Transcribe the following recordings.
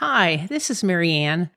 Hi, this is Mary Ann.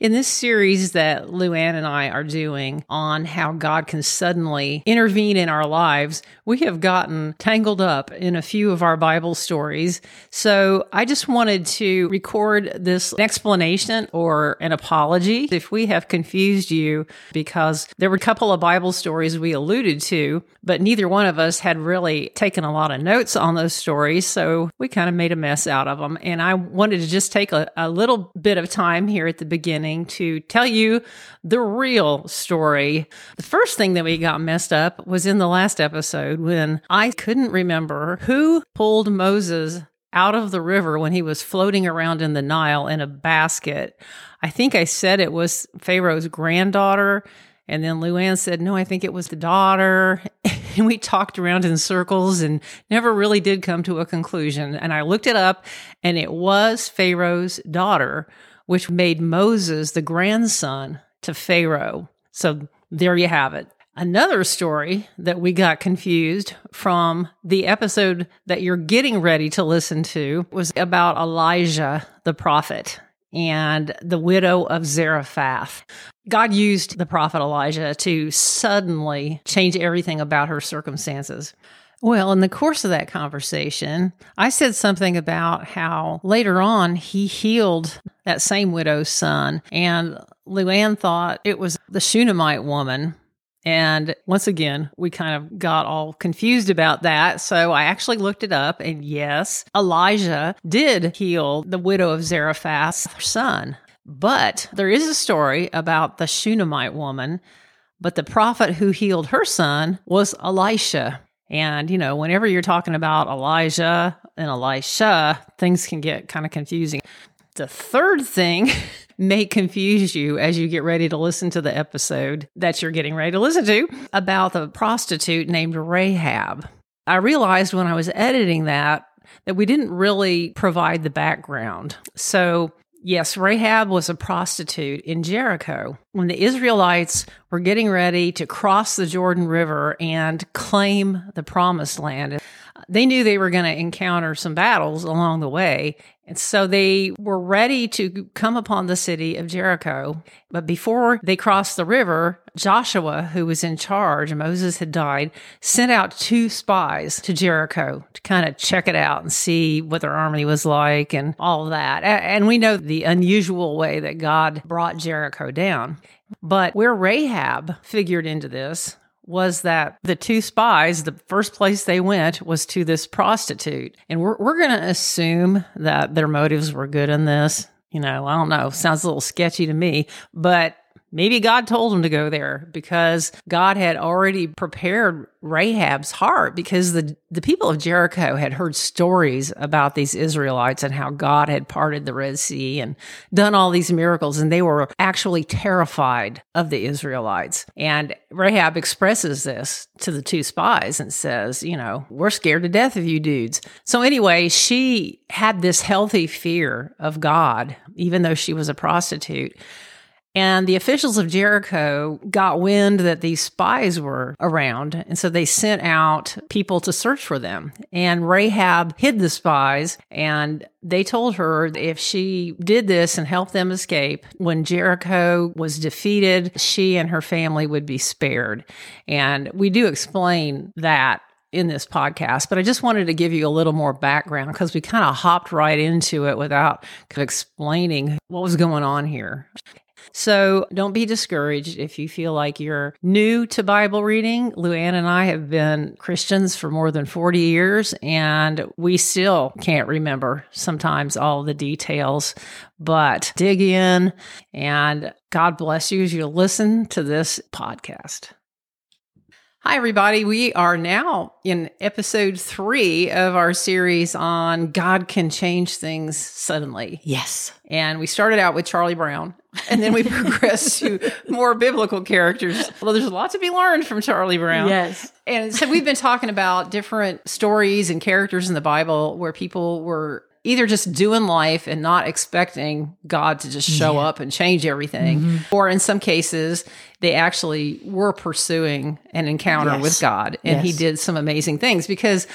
In this series that Luanne and I are doing on how God can suddenly intervene in our lives, we have gotten tangled up in a few of our Bible stories. So I just wanted to record this explanation or an apology if we have confused you because there were a couple of Bible stories we alluded to, but neither one of us had really taken a lot of notes on those stories. So we kind of made a mess out of them. And I wanted to just take a, a little bit of time here at the beginning to tell you the real story. The first thing that we got messed up was in the last episode when I couldn't remember who pulled Moses out of the river when he was floating around in the Nile in a basket. I think I said it was Pharaoh's granddaughter. And then Luanne said, No, I think it was the daughter. And we talked around in circles and never really did come to a conclusion. And I looked it up, and it was Pharaoh's daughter which made Moses the grandson to Pharaoh. So there you have it. Another story that we got confused from the episode that you're getting ready to listen to was about Elijah the prophet and the widow of Zarephath. God used the prophet Elijah to suddenly change everything about her circumstances. Well, in the course of that conversation, I said something about how later on he healed that same widow's son. And Luanne thought it was the Shunammite woman. And once again, we kind of got all confused about that. So I actually looked it up. And yes, Elijah did heal the widow of Zarephath's son. But there is a story about the Shunammite woman. But the prophet who healed her son was Elisha. And, you know, whenever you're talking about Elijah and Elisha, things can get kind of confusing. The third thing may confuse you as you get ready to listen to the episode that you're getting ready to listen to about the prostitute named Rahab. I realized when I was editing that that we didn't really provide the background. So Yes, Rahab was a prostitute in Jericho. When the Israelites were getting ready to cross the Jordan River and claim the promised land, they knew they were going to encounter some battles along the way. And so they were ready to come upon the city of Jericho. But before they crossed the river, Joshua, who was in charge, Moses had died, sent out two spies to Jericho to kind of check it out and see what their army was like and all that. And we know the unusual way that God brought Jericho down. But where Rahab figured into this was that the two spies, the first place they went was to this prostitute. And we're, we're going to assume that their motives were good in this. You know, I don't know. Sounds a little sketchy to me, but Maybe God told him to go there because God had already prepared Rahab's heart because the, the people of Jericho had heard stories about these Israelites and how God had parted the Red Sea and done all these miracles. And they were actually terrified of the Israelites. And Rahab expresses this to the two spies and says, you know, we're scared to death of you dudes. So anyway, she had this healthy fear of God, even though she was a prostitute. And the officials of Jericho got wind that these spies were around. And so they sent out people to search for them. And Rahab hid the spies and they told her if she did this and helped them escape, when Jericho was defeated, she and her family would be spared. And we do explain that in this podcast, but I just wanted to give you a little more background because we kind of hopped right into it without explaining what was going on here. So don't be discouraged if you feel like you're new to Bible reading. Luanne and I have been Christians for more than 40 years, and we still can't remember sometimes all the details, but dig in and God bless you as you listen to this podcast. Hi, everybody. We are now in episode three of our series on God can change things suddenly. Yes. And we started out with Charlie Brown, and then we progressed to more biblical characters. Well, there's a lot to be learned from Charlie Brown. Yes. And so we've been talking about different stories and characters in the Bible where people were either just doing life and not expecting God to just show yeah. up and change everything, mm-hmm. or in some cases, they actually were pursuing an encounter yes. with God and yes. he did some amazing things because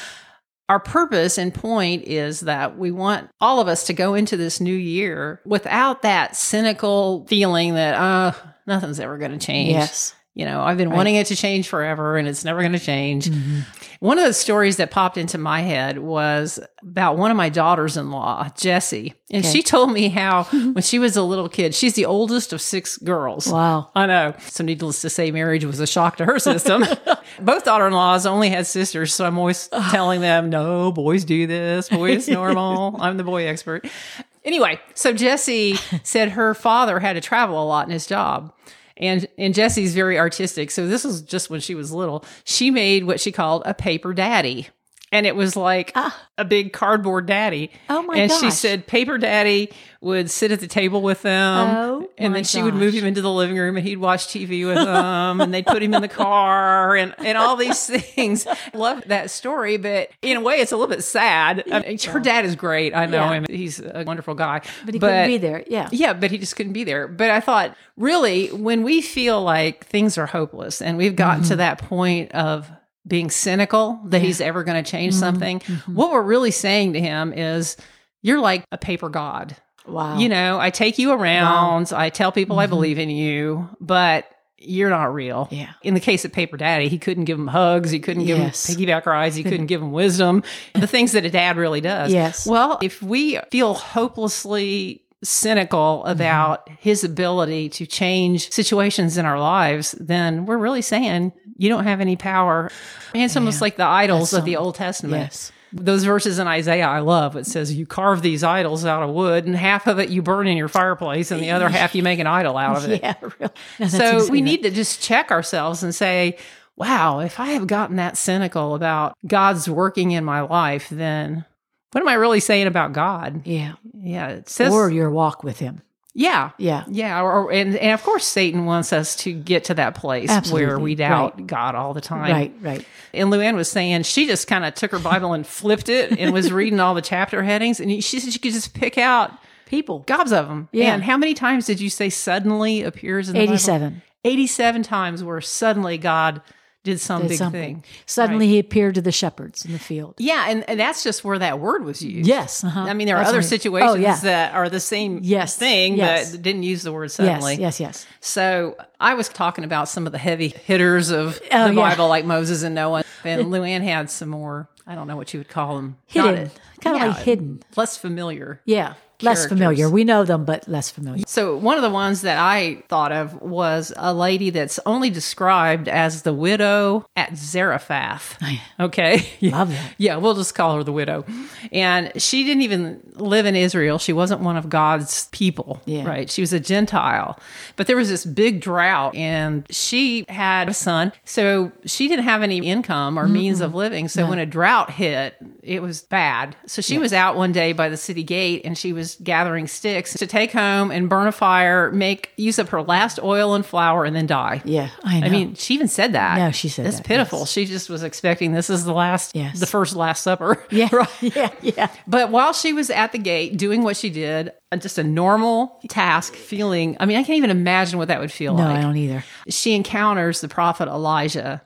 our purpose and point is that we want all of us to go into this new year without that cynical feeling that, uh, nothing's ever going to change. Yes. You know, I've been wanting it to change forever and it's never going to change. Mm-hmm. One of the stories that popped into my head was about one of my daughters in law, Jessie. And she told me how when she was a little kid, she's the oldest of six girls. Wow. I know. So, needless to say, marriage was a shock to her system. Both daughter in laws only had sisters. So, I'm always telling them, no, boys do this, boys normal. I'm the boy expert. Anyway, so Jessie said her father had to travel a lot in his job. And and Jessie's very artistic. So this was just when she was little. She made what she called a paper daddy. And it was like a big cardboard daddy. Ah. Oh my And she said paper daddy would sit at the table with them. Oh and then she would move him into the living room and he'd watch TV with them and they'd put him in the car and, and all these things. Love that story, but in a way it's a little bit sad. I mean, her dad is great. I know Yeah. him. He's a wonderful guy. But he couldn't be there. Yeah. Yeah, but he just couldn't be there. But I thought, really, when we feel like things are hopeless and we've gotten Mm-hmm. to that point of being cynical that he's ever going to change Mm-hmm. something, what we're really saying to him is, you're like a paper god. Wow. You know, I take you around, I tell people I believe in you, but you're not real. Mm-hmm. Yeah. In the case of Paper Daddy, he couldn't give him hugs, he couldn't give Yes. him piggyback rides, he couldn't give him wisdom, the things that a dad really does. Yes. Well, if we feel hopelessly cynical Mm-hmm. about his ability to change situations in our lives, then we're really saying you don't have any power. And it's almost like the idols That's of the Old Testament. Yes. Those verses in Isaiah I love. It says, You carve these idols out of wood, and half of it you burn in your fireplace, and the other half you make an idol out of it. Yeah, really. No, So exactly we need to just check ourselves and say, wow, if I have gotten that cynical about God's working in my life, then what am I really saying about God? Yeah. Yeah, it says, Or your walk with him. yeah, Yeah. yeah, or, or- and and of course Satan wants us to get to that place where we doubt God all the time. Right, right. And Luanne was saying she just kind of took her Bible and flipped it and was reading all the chapter headings, and she said she could just pick out People. gobs of them. Yeah. And how many times did you say suddenly appears in the Bible? 87. 87 times where suddenly God did some Did big something. thing. Suddenly he appeared to the shepherds in the field. Yeah, and, and that's just where that word was used. Yes. Uh-huh. I mean, there are That's other right. situations Oh, yeah. that are the same Yes, thing, yes. but didn't use the word suddenly. Yes, yes, yes. So I was talking about some of the heavy hitters of Oh, the yeah. Bible, like Moses and Noah, and Luanne had some more. I don't know what you would call them. Hidden. Not- Kind of like hidden. less familiar. Yeah. Less Characters. familiar. We know them, but less familiar. So one of the ones that I thought of was a lady that's only described as the widow at Zarephath. Oh, okay. Yeah. Love that. Yeah, we'll just call her the widow. And she didn't even live in Israel. She wasn't one of God's people, Yeah. right? She was a Gentile. But there was this big drought and she had a son. So she didn't have any income or means of living. So when a drought hit, it was bad. So she was out one day by the city gate and she was gathering sticks to take home and burn a fire, make use up her last oil and flour and then die. Yeah, I know. I mean, she even said that. No, she said That's that, pitiful. yes. She just was expecting this is the last, Yes. the first Last Supper. yeah, yeah, yeah. But while she was at the gate doing what she did, uh, just a normal task, feeling, I mean, I can't even imagine what that would feel No, like. No, I don't either. She encounters the prophet Elijah,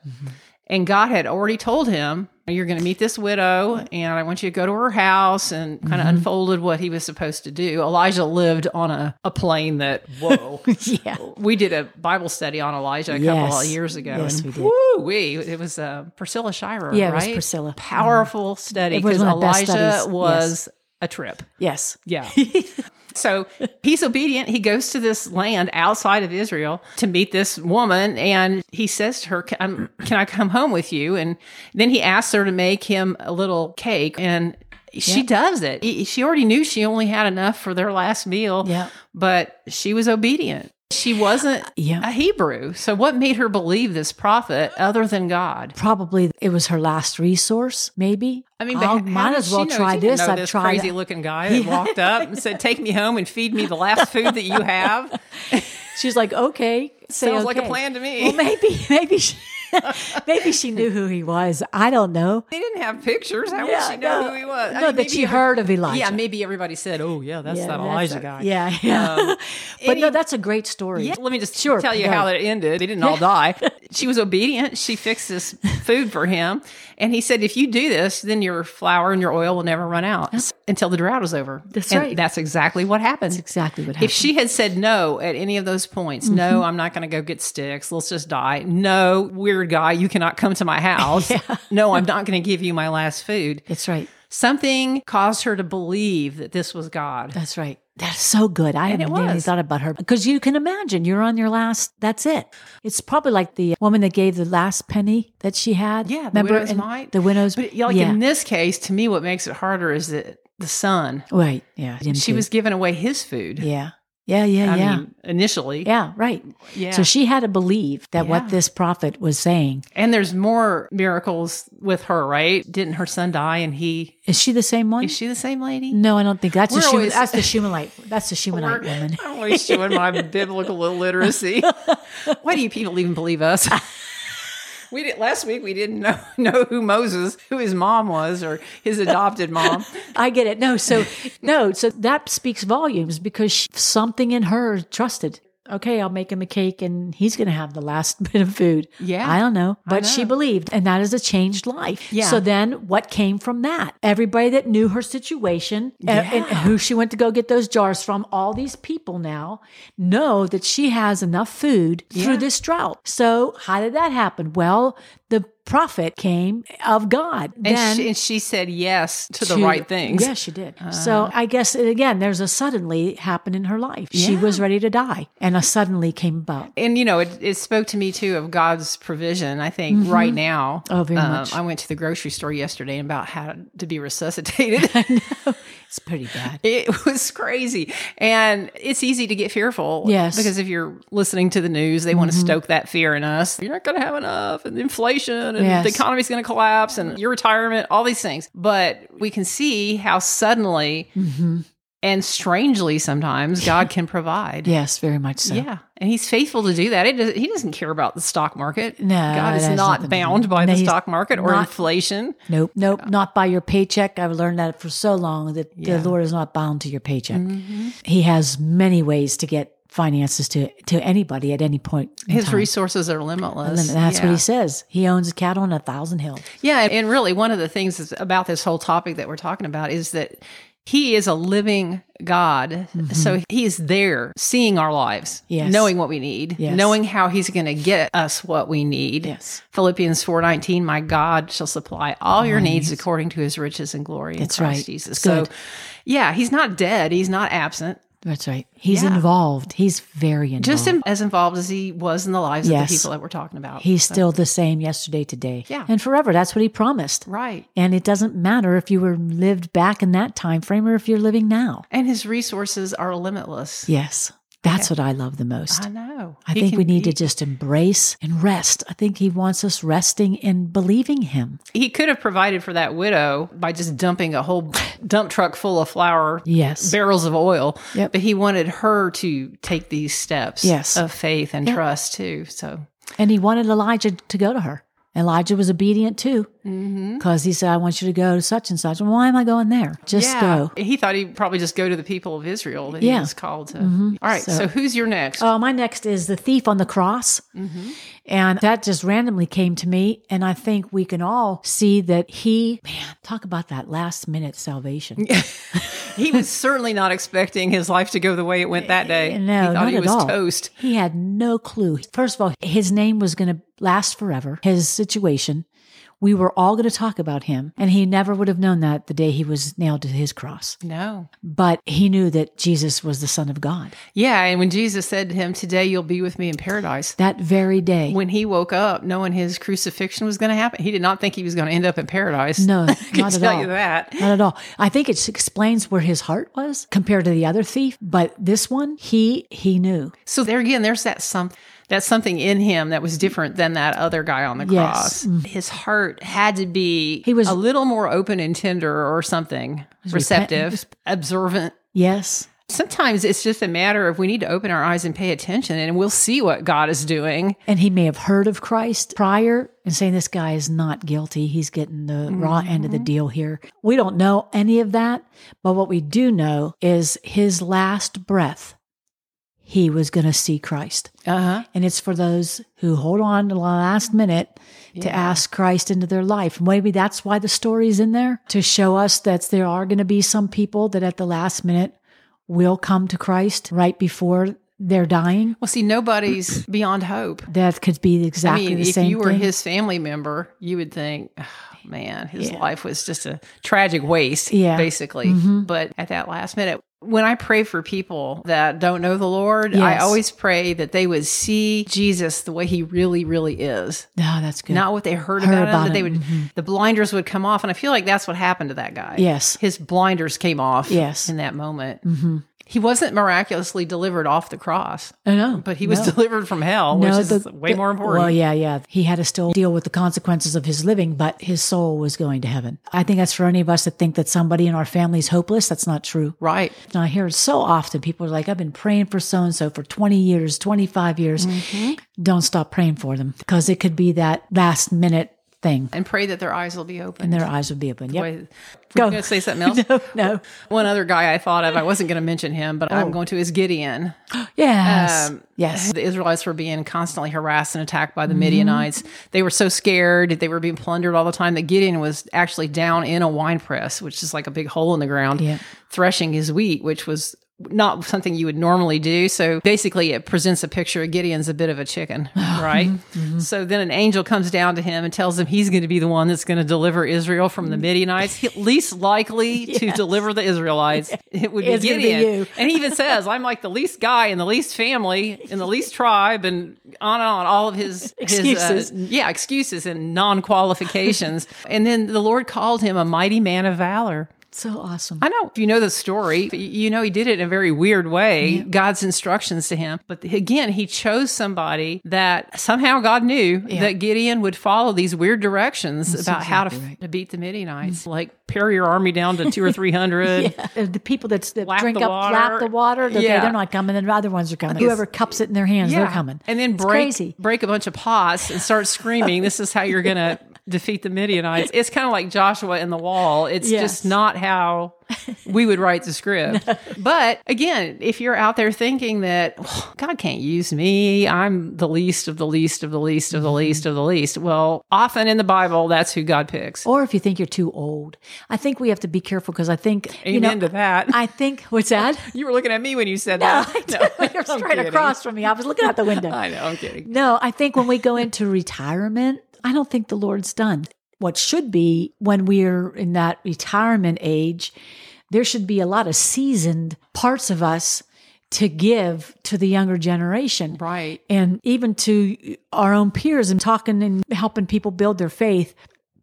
and God had already told him, You're going to meet this widow, and I want you to go to her house, and kind of unfolded what he was supposed to do. Elijah lived on a, a plane that, whoa. Yeah. We did a Bible study on Elijah a couple of years ago. Yes, and we did. Woo, we it was uh, Priscilla Shirer, Yeah, right? Priscilla. Powerful study It was because Elijah was a trip. Yes. Yeah. so he's obedient. He goes to this land outside of Israel to meet this woman, and he says to her, "Can, um, can I come home with you?" And then he asks her to make him a little cake, and she does it. She already knew she only had enough for their last meal, Yeah. but she was obedient. She wasn't uh, Yeah. a Hebrew. So what made her believe this prophet other than God? Probably it was her last resource, maybe. I mean, I'll- oh, might as well try this. I've this tried crazy looking guy that walked up and said, "Take me home and feed me the last food that you have." She's like, okay. Say Sounds like a plan to me. Well, maybe, maybe she, maybe she knew who he was. I don't know. They didn't have pictures. How would Yeah, she know no. who he was? No, that she heard of Elijah. Yeah, maybe everybody said, "Oh, yeah, that's Yeah, that that's Elijah a- guy." Yeah, yeah. Um, but no, that's a great story. Yeah, let me just Sure, tell you go how it ended. They didn't all die. she was obedient. She fixed this food for him. And he said, if you do this, then your flour and your oil will never run out until the drought is over. That's And right. That's exactly what happened. That's exactly what happened. If she had said no at any of those points, Mm-hmm. no, I'm not going to go get sticks. Let's just die. No, weird guy, you cannot come to my house. No, I'm not going to give you my last food. That's right. Something caused her to believe that this was God. That's right. That's so good. I and hadn't really thought about her because you can imagine you're on your last. That's it. It's probably like the woman that gave the last penny that she had. Yeah, the Remember? widow's mite. The widow's. But like yeah. in this case, to me, what makes it harder is that the son, right. Yeah. she too. was giving away his food. Yeah. Yeah. Yeah. I yeah. mean, initially. yeah. Right. Yeah. So she had to believe that Yeah. what this prophet was saying. and there's more miracles with her, right? Didn't her son die and he, Is she the same one? is she the same lady? no, I don't think that's the We're always- that's the Shunammite. That's the Shunammite woman. I'm always showing my biblical illiteracy. Why do you people even believe us? We did last week. We didn't know know who Moses, who his mom was, or his adopted mom. I get it. No, so no, so that speaks volumes because she, something in her trusted. Okay, I'll make him a cake and he's going to have the last bit of food. Yeah. I don't know, but know. she believed and that is a changed life. Yeah. So then what came from that? Everybody that knew her situation a- and, Yeah. who she went to go get those jars from, all these people now know that she has enough food Yeah. through this drought. So how did that happen? Well, the prophet came of God. And, then she, and she said yes to the right things. Yes, she did. so I guess again, there's a suddenly happened in her life. She was ready to die, and a suddenly came about. And you know, it, it spoke to me too of God's provision. I think right now. Oh, very um, much. I went to the grocery store yesterday and about how to be resuscitated. I know. It's pretty bad. It was crazy. And it's easy to get fearful. Yes. Mm-hmm. Because if you're listening to the news, they want to stoke that fear in us. You're not going to have enough, and inflation, and Yes. the economy's going to collapse, and your retirement, all these things. But we can see how suddenly Mm-hmm. and strangely sometimes God can provide. Yes, very much so. Yeah, and he's faithful to do that. It does, he doesn't care about the stock market. No, God is not nothing to do- bound by No, the stock market or not- inflation. Nope, nope, not by your paycheck. I've learned that for so long that Yeah. the Lord is not bound to your paycheck. Mm-hmm. He has many ways to get finances to to anybody at any point. in His time. resources are limitless. And that's what he says. He owns cattle on a thousand hills. Yeah, and- really, one of the things is about this whole topic that we're talking about is that he is a living God. So he is there, seeing our lives, Mm-hmm. Yes. knowing what we need, Yes. knowing how he's going to get us what we need. Yes. Philippians four nineteen, my God shall supply all your needs according to His riches and glory in That's Christ right. Jesus. It's So, yeah, he's not dead. He's not absent. That's right. He's Yeah. involved. He's very involved. Just in, as involved as he was in the lives of the people that we're talking about. He's still the same yesterday, today, Yeah. and forever. That's what he promised. right. And it doesn't matter if you were lived back in that time frame or if you're living now. And his resources are limitless. Yes, that's what I love the most. I know. I He think can- we need he- to just embrace and rest. I think he wants us resting and believing him. he could have provided for that widow by just dumping a whole dump truck full of flour, Yes. barrels of oil. Yep. But he wanted her to take these steps Yes. of faith and trust too. So And he wanted Elijah to go to her. Elijah was obedient too, Mm-hmm. because he said, I want you to go to such and such. Well, why am I going there? Just go. He thought he'd probably just go to the people of Israel that Yeah. Mm-hmm. he was called to. All right. So, So- who's your next? Oh, my next is the thief on the cross. And that just randomly came to me. And I think we can all see that he, man, talk about that last minute salvation. he was certainly not expecting his life to go the way it went that day. No, he thought not he at was all. toast. He had no clue. First of all, his name was going to last forever, his situation. We were all going to talk about him. And he never would have known that the day he was nailed to his cross. No. But he knew that Jesus was the Son of God. Yeah. And when Jesus said to him, Today you'll be with me in paradise, That very day. when he woke up, knowing his crucifixion was going to happen, he did not think he was going to end up in paradise. No, I can not at tell all. you that. Not at all. I think it explains where his heart was compared to the other thief. But this one, he he knew. So there again, there's that some that's something in him that was different than that other guy on the Yes. Cross. Mm-hmm. His heart had to be He was- a little more open and tender or something, receptive, was- observant. Yes. Sometimes it's just a matter of we need to open our eyes and pay attention and we'll see what God is doing. And he may have heard of Christ prior and saying this guy is not guilty. He's getting the raw end of the mm-hmm. deal here. We don't know any of that, but what we do know is his last breath, he was going to see Christ. Uh huh. And it's for those who hold on to the last minute to ask Christ into their life. Maybe that's why the story's in there to show us that there are going to be some people that at the last minute will come to Christ right before they're dying. Well, see, nobody's beyond hope. That could be I exactly mean, the same. if you were thing. his family member, you would think, oh, man, his Yeah. life was just a tragic waste, Yeah. Mm-hmm. basically. But at that last minute, when I pray for people that don't know the Lord, I always pray that they would see Jesus the way he really, really is. no, that's good. Not what they heard, Heard about, him, about that they him, Mm-hmm. would the blinders would come off. And I feel like that's what happened to that guy. Yes. His blinders came off Yes. in that moment. Mm-hmm. He wasn't miraculously delivered off the cross, I know. but he was No. delivered from hell, which No, is the- way the- more important. Well, yeah, yeah. He had to still deal with the consequences of his living, but his soul was going to heaven. I think that's for any of us that think that somebody in our family is hopeless. That's not true. Right. And I hear it so often. People are like, I've been praying for so and so for 20 years, 25 years. Mm-hmm. Don't stop praying for them because it could be that last minute thing And pray that their eyes will be open. and their eyes will be open. Yep. Wait, Go. Going to say something else? No, no. One other guy I thought of, I wasn't going to mention him, but Oh. I'm going to, is Gideon. Yes. Um, yes. The Israelites were being constantly harassed and attacked by the Mm-hmm. Midianites. They were so scared, they were being plundered all the time that Gideon was actually down in a wine press, which is like a big hole in the ground, Yeah. threshing his wheat, which was not something you would normally do. So basically, it presents a picture of Gideon's a bit of a chicken, right? Mm-hmm. So then an angel comes down to him and tells him he's going to be the one that's going to deliver Israel from the Midianites. Least likely to deliver the Israelites, it would be It's be Gideon. you. And he even says, I'm like the least guy in the least family, in the least tribe, and on and on. All of his Excuses. His, uh, yeah, excuses and non qualifications. and then the Lord called him a mighty man of valor. So awesome. I know if you know the story, you know he did it in a very weird way, God's instructions to him. But again, he chose somebody that somehow God knew that Gideon would follow these weird directions about how to, right. to beat the Midianites, like pare your army down to two or three hundred. Uh, The people that's, that drink up, lap the water, okay, Yeah. they're not coming, and the other ones are coming. Whoever cups it in their hands, they're coming. And then It's break crazy. break a bunch of pots and start screaming, This is how you're gonna defeat the Midianites. It's kind of like Joshua in the wall. It's Yes. just not how we would write the script. But again, if you're out there thinking that "Oh, God can't use me, I'm the least of the least of the least of the Mm-hmm. least of the least. Well, often in the Bible, that's who God picks. Or if you think you're too old, I think we have to be careful because I think you Amen know, to that. I think what's that? you were looking at me when you said No, that. I don't. You're straight kidding. across from me. I was looking out the window. I know, I'm kidding. No, I think when we go into retirement, I don't think the Lord's done. What should be when we're in that retirement age, there should be a lot of seasoned parts of us to give to the younger generation. Right. And even to our own peers and talking and helping people build their faith.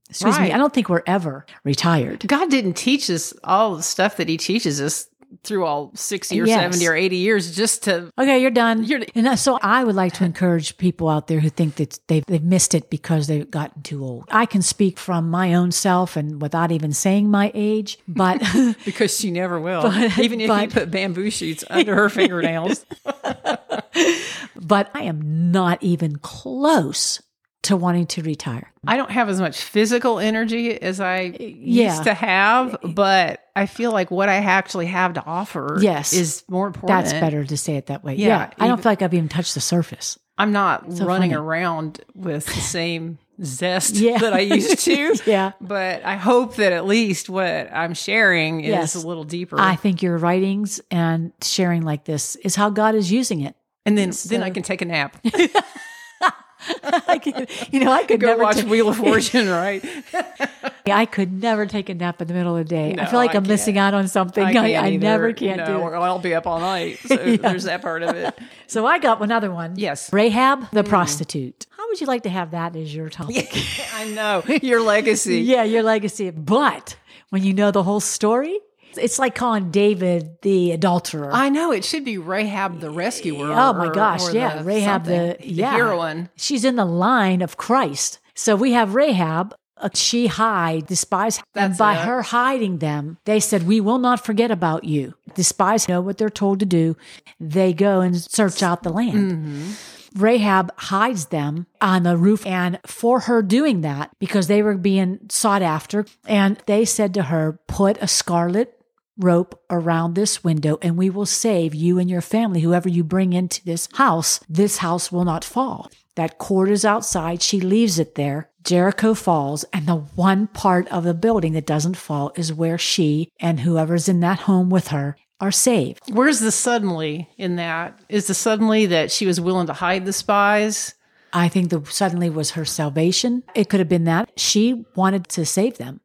Excuse me. I don't think we're ever retired. God didn't teach us all the stuff that He teaches us through all 60 or Yes. 70 or 80 years just to. Okay, you're done. You're- and uh, so I would like to encourage people out there who think that they've, they've missed it because they've gotten too old. I can speak from my own self and without even saying my age, but Because she never will. But- Even if you put bamboo sheets under her fingernails. but I am not even close to wanting to retire. I don't have as much physical energy as I Yeah. used to have, but I feel like what I actually have to offer Yes. is more important. That's better to say it that way. Yeah, Yeah, I don't feel like I've even touched the surface. I'm not So running funny. around with the same zest Yeah. that I used to. Yeah. But I hope that at least what I'm sharing Yes. is a little deeper. I think your writings and sharing like this is how God is using it. and then then I can take a nap. I could, you know, I could Go never watch ta- Wheel of Fortune, right? I could never take a nap in the middle of the day. I feel like I I'm missing out on something. I, I, either. never can't no, do it. or I'll be up all night. So there's that part of it. So I got another one. Yes. Mm. Rahab the prostitute. How would you like to have that as your topic? I know your legacy. yeah, your legacy. But when you know the whole story, it's like calling David the adulterer. I know it should be Rahab the rescuer. oh my or- gosh, or yeah, the Rahab the, yeah heroine. She's in the line of Christ. So we have Rahab. uh, She hide the spies, and by it. her hiding them, they said, "We will not forget about you." The spies know what they're told to do. They go and search out the land. Mm-hmm. Rahab hides them on the roof. And for her doing that, because they were being sought after, and they said to her, Put a scarlet rope around this window and we will save you and your family. Whoever you bring into this house, this house will not fall. That cord is outside. She leaves it there. Jericho falls, and the one part of the building that doesn't fall is where she and whoever's in that home with her are saved. Where's the suddenly in that? Is the suddenly that she was willing to hide the spies? I think the suddenly was her salvation. It could have been that she wanted to save them.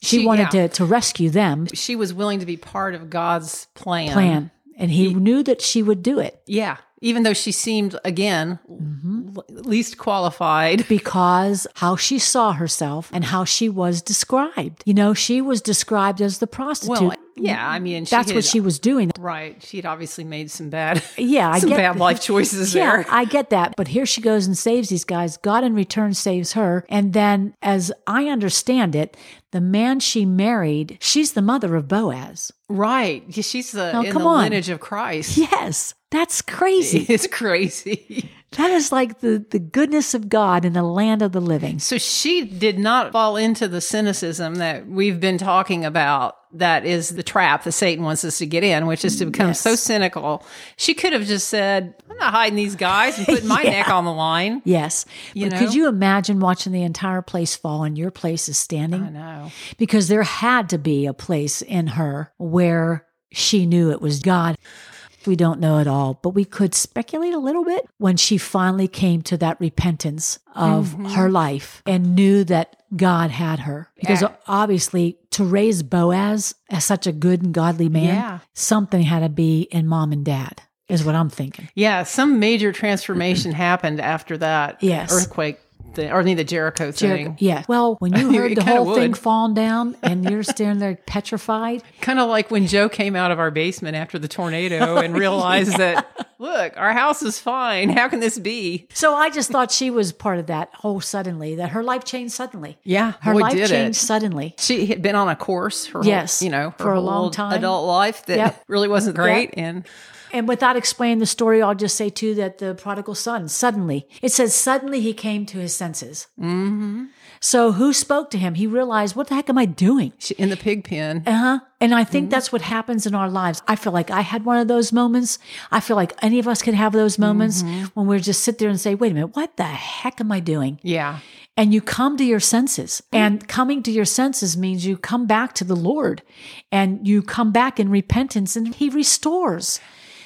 She, She- wanted yeah. to, to rescue them She was willing to be part of God's plan. plan. And he knew that she would do it Yeah. Even though she seemed, again, mm-hmm. l- least qualified. because how she saw herself and how she was described. You know, she was described as the prostitute. Well, yeah. I mean, she That's what she was doing. Right. She'd obviously made some bad, Yeah, I some get bad life choices Yeah, there. I get that. But here she goes and saves these guys. God in return saves her. And then, as I understand it, the man she married, she's the mother of Boaz. Right. She's the, Now, in come the on. lineage of Christ. Yes, that's crazy. It's crazy. That is like the, the goodness of God in the land of the living. So she did not fall into the cynicism that we've been talking about. That is the trap that Satan wants us to get in, which is to mm, become Yes. so cynical. She could have just said, I'm not hiding these guys and putting my Yeah. neck on the line. Yes. You but could you imagine watching the entire place fall and your place is standing? I know. because there had to be a place in her where she knew it was God. We don't know at all, but we could speculate a little bit when she finally came to that repentance of Mm-hmm. her life and knew that God had her. Because Yeah. obviously, to raise Boaz as such a good and godly man, Yeah. something had to be in mom and dad, is what I'm thinking. Yeah, some major transformation happened after that Yes. earthquake, thing, or I mean the Jericho thing. Jericho- Yeah. Well, when you heard the whole thing would. falling down and you're standing there petrified, Kind of like when Joe came out of our basement after the tornado and realized that, look, our house is fine. How can this be? So I just thought she was part of that whole suddenly, that her life changed suddenly. Yeah, Her life did changed it. suddenly. She had been on a course her Yes, whole, you know, for a long time. adult life that Yep. really wasn't great. And And without explaining the story, I'll just say too that the prodigal son, suddenly, it says, suddenly he came to his senses. Mm-hmm. So who spoke to him? He realized, what the heck am I doing? in the pig pen, Uh huh. And I think mm-hmm. that's what happens in our lives. I feel like I had one of those moments. I feel like any of us could have those moments mm-hmm. when we just sit there and say, wait a minute, what the heck am I doing? yeah, and you come to your senses. Mm-hmm. And coming to your senses means you come back to the Lord and you come back in repentance and He restores.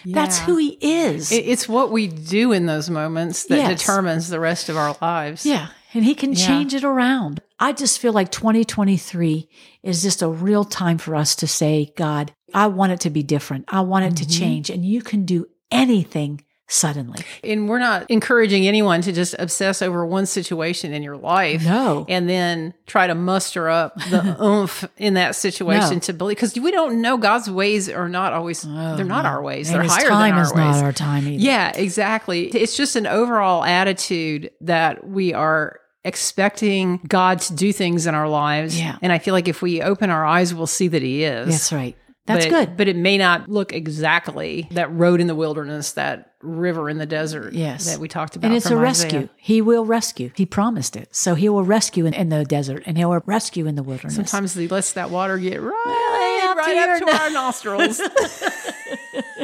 That's who He is. It's what we do in those moments that Yes. determines the rest of our lives. yeah. And He can Yeah. change it around. I just feel like 2023 is just a real time for us to say, God, I want it to be different. I want it to mm-hmm. change. And you can do anything suddenly. And we're not encouraging anyone to just obsess over one situation in your life. No. And then try to muster up the oomph in that situation No. to believe. Because we don't know God's ways are not always, oh, they're not our ways. Oh, And they're higher time than our is ways. not our time either. Yeah, exactly. It's just an overall attitude that we are expecting God to do things in our lives. Yeah. And I feel like if we open our eyes, we'll see that He is. That's right. That's But- good. But it may not look exactly that road in the wilderness, that river in the desert Yes. that we talked about. And it's a rescue. Isaiah. He will rescue. He promised it. So he will rescue in, in the desert and he will rescue in the wilderness. Sometimes he lets that water get right, up to up to our nostrils.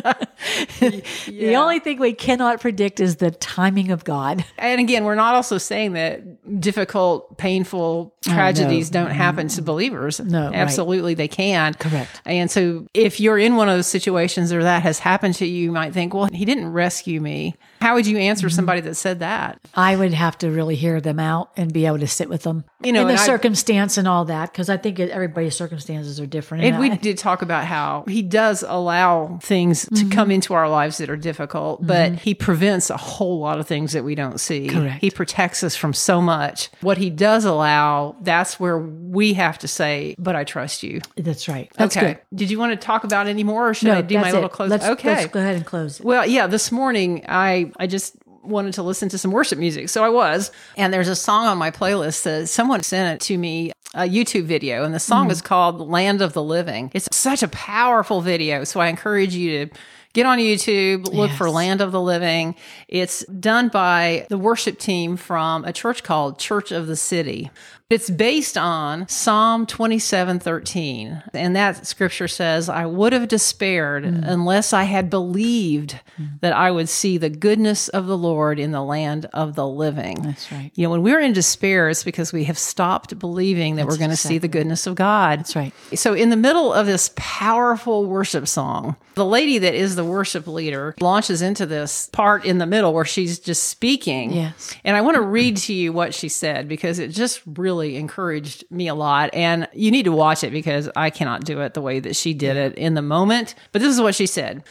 The only thing we cannot predict is the timing of God. and again, we're not also saying that difficult, painful tragedies don't mm-hmm. happen to believers. Oh, No, right. absolutely they can. Correct. And so, if you're in one of those situations or that has happened to you, you might think, "Well, he didn't rescue me." How would you answer Mm-hmm. somebody that said that? I would have to really hear them out and be able to sit with them. You know, in the and I- circumstance and all that, because I think everybody's circumstances are different. And we I- did talk about how he does allow things to Mm-hmm. come into our lives that are difficult, but he prevents a whole lot of things that we don't see. Correct. He protects us from so much. What he does allow, that's where we have to say, but I trust you. that's right. That's okay. good. Did you want to talk about any more or should I do my that's little it. close? Let's, okay. let's go ahead and close it. Well, yeah, this morning I I just wanted to listen to some worship music. So I was. And there's a song on my playlist that someone sent it to me, a YouTube video, and the song Mm-hmm. is called Land of the Living. It's such a powerful video. So I encourage you to get on YouTube, look for Land of the Living. It's done by the worship team from a church called Church of the City. It's based on Psalm 27 13. And that scripture says, I would have despaired mm. unless I had believed mm. that I would see the goodness of the Lord in the land of the living. That's right. You know, when we're in despair, it's because we have stopped believing that That's we're going to exactly. see the goodness of God. That's right. So, in the middle of this powerful worship song, the lady that is the worship leader launches into this part in the middle where she's just speaking. Yes. And I want to read to you what she said because it just really really encouraged me a lot. And you need to watch it because I cannot do it the way that she did it in the moment. But this is what she said.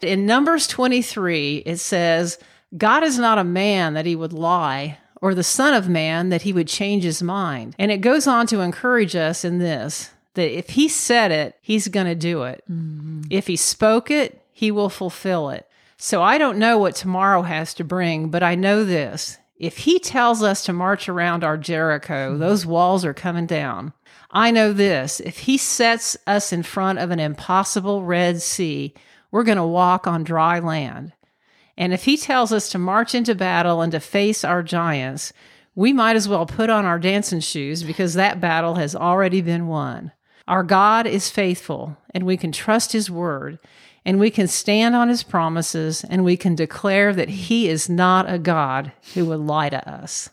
In Numbers 23, it says, God is not a man that he would lie, or the Son of Man that he would change his mind. And it goes on to encourage us in this that if he said it, he's going to do it. Mm-hmm. If he spoke it, he will fulfill it. So I don't know what tomorrow has to bring, but I know this if he tells us to march around our Jericho, hmm. those walls are coming down. I know this if he sets us in front of an impossible Red Sea, we're going to walk on dry land. And if he tells us to march into battle and to face our giants, we might as well put on our dancing shoes because that battle has already been won. Our God is faithful, and we can trust his word and we can stand on his promises and we can declare that he is not a God who would lie to us.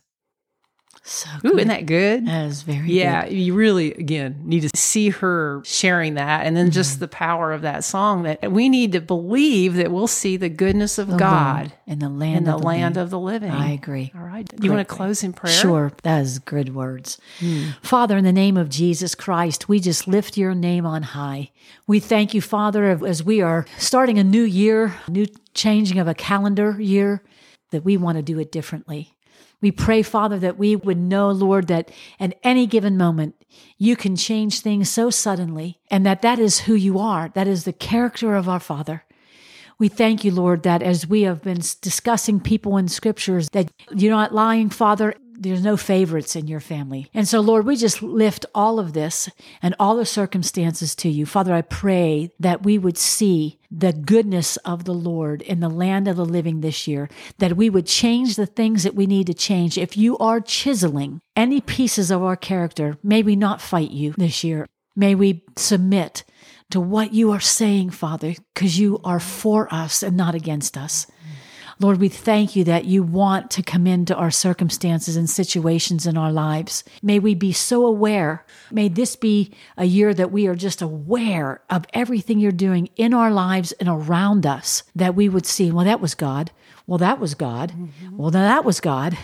So Ooh, isn't that good? That is very yeah, good. you really, again, need to see her sharing that. And then mm-hmm. just the power of that song that we need to believe that we'll see the goodness of the God in the land, in the, of, the land of the living. I agree. All right. You want to close in prayer? Sure. That is good words. Mm. Father, in the name of Jesus Christ, we just lift your name on high. We thank you, Father, as we are starting a new year, new changing of a calendar year, that we want to do it differently. We pray, Father, that we would know, Lord, that at any given moment, you can change things so suddenly, and that that is who you are. That is the character of our Father. We thank you, Lord, that as we have been discussing people in scriptures, that you're not lying, Father, there's no favorites in your family. And so, Lord, we just lift all of this and all the circumstances to you. Father, I pray that we would see the goodness of the Lord in the land of the living this year, that we would change the things that we need to change. If you are chiseling any pieces of our character, may we not fight you this year. May we submit to what you are saying, Father, because you are for us and not against us. Lord, we thank you that you want to come into our circumstances and situations in our lives. May we be so aware. May this be a year that we are just aware of everything you're doing in our lives and around us, that we would see, well, that was God. Well, that was God. Mm-hmm. Well, now that was God.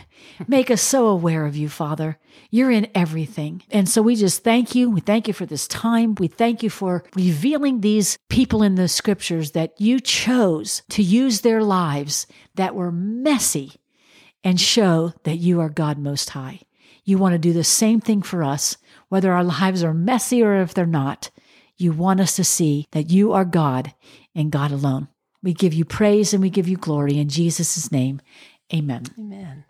Make us so aware of you, Father. You're in everything. And so we just thank you. We thank you for this time. We thank you for revealing these people in the scriptures that you chose to use their lives that were messy and show that you are God Most High. You want to do the same thing for us, whether our lives are messy or if they're not. You want us to see that you are God and God alone. We give you praise and we give you glory in Jesus' name. Amen. Amen.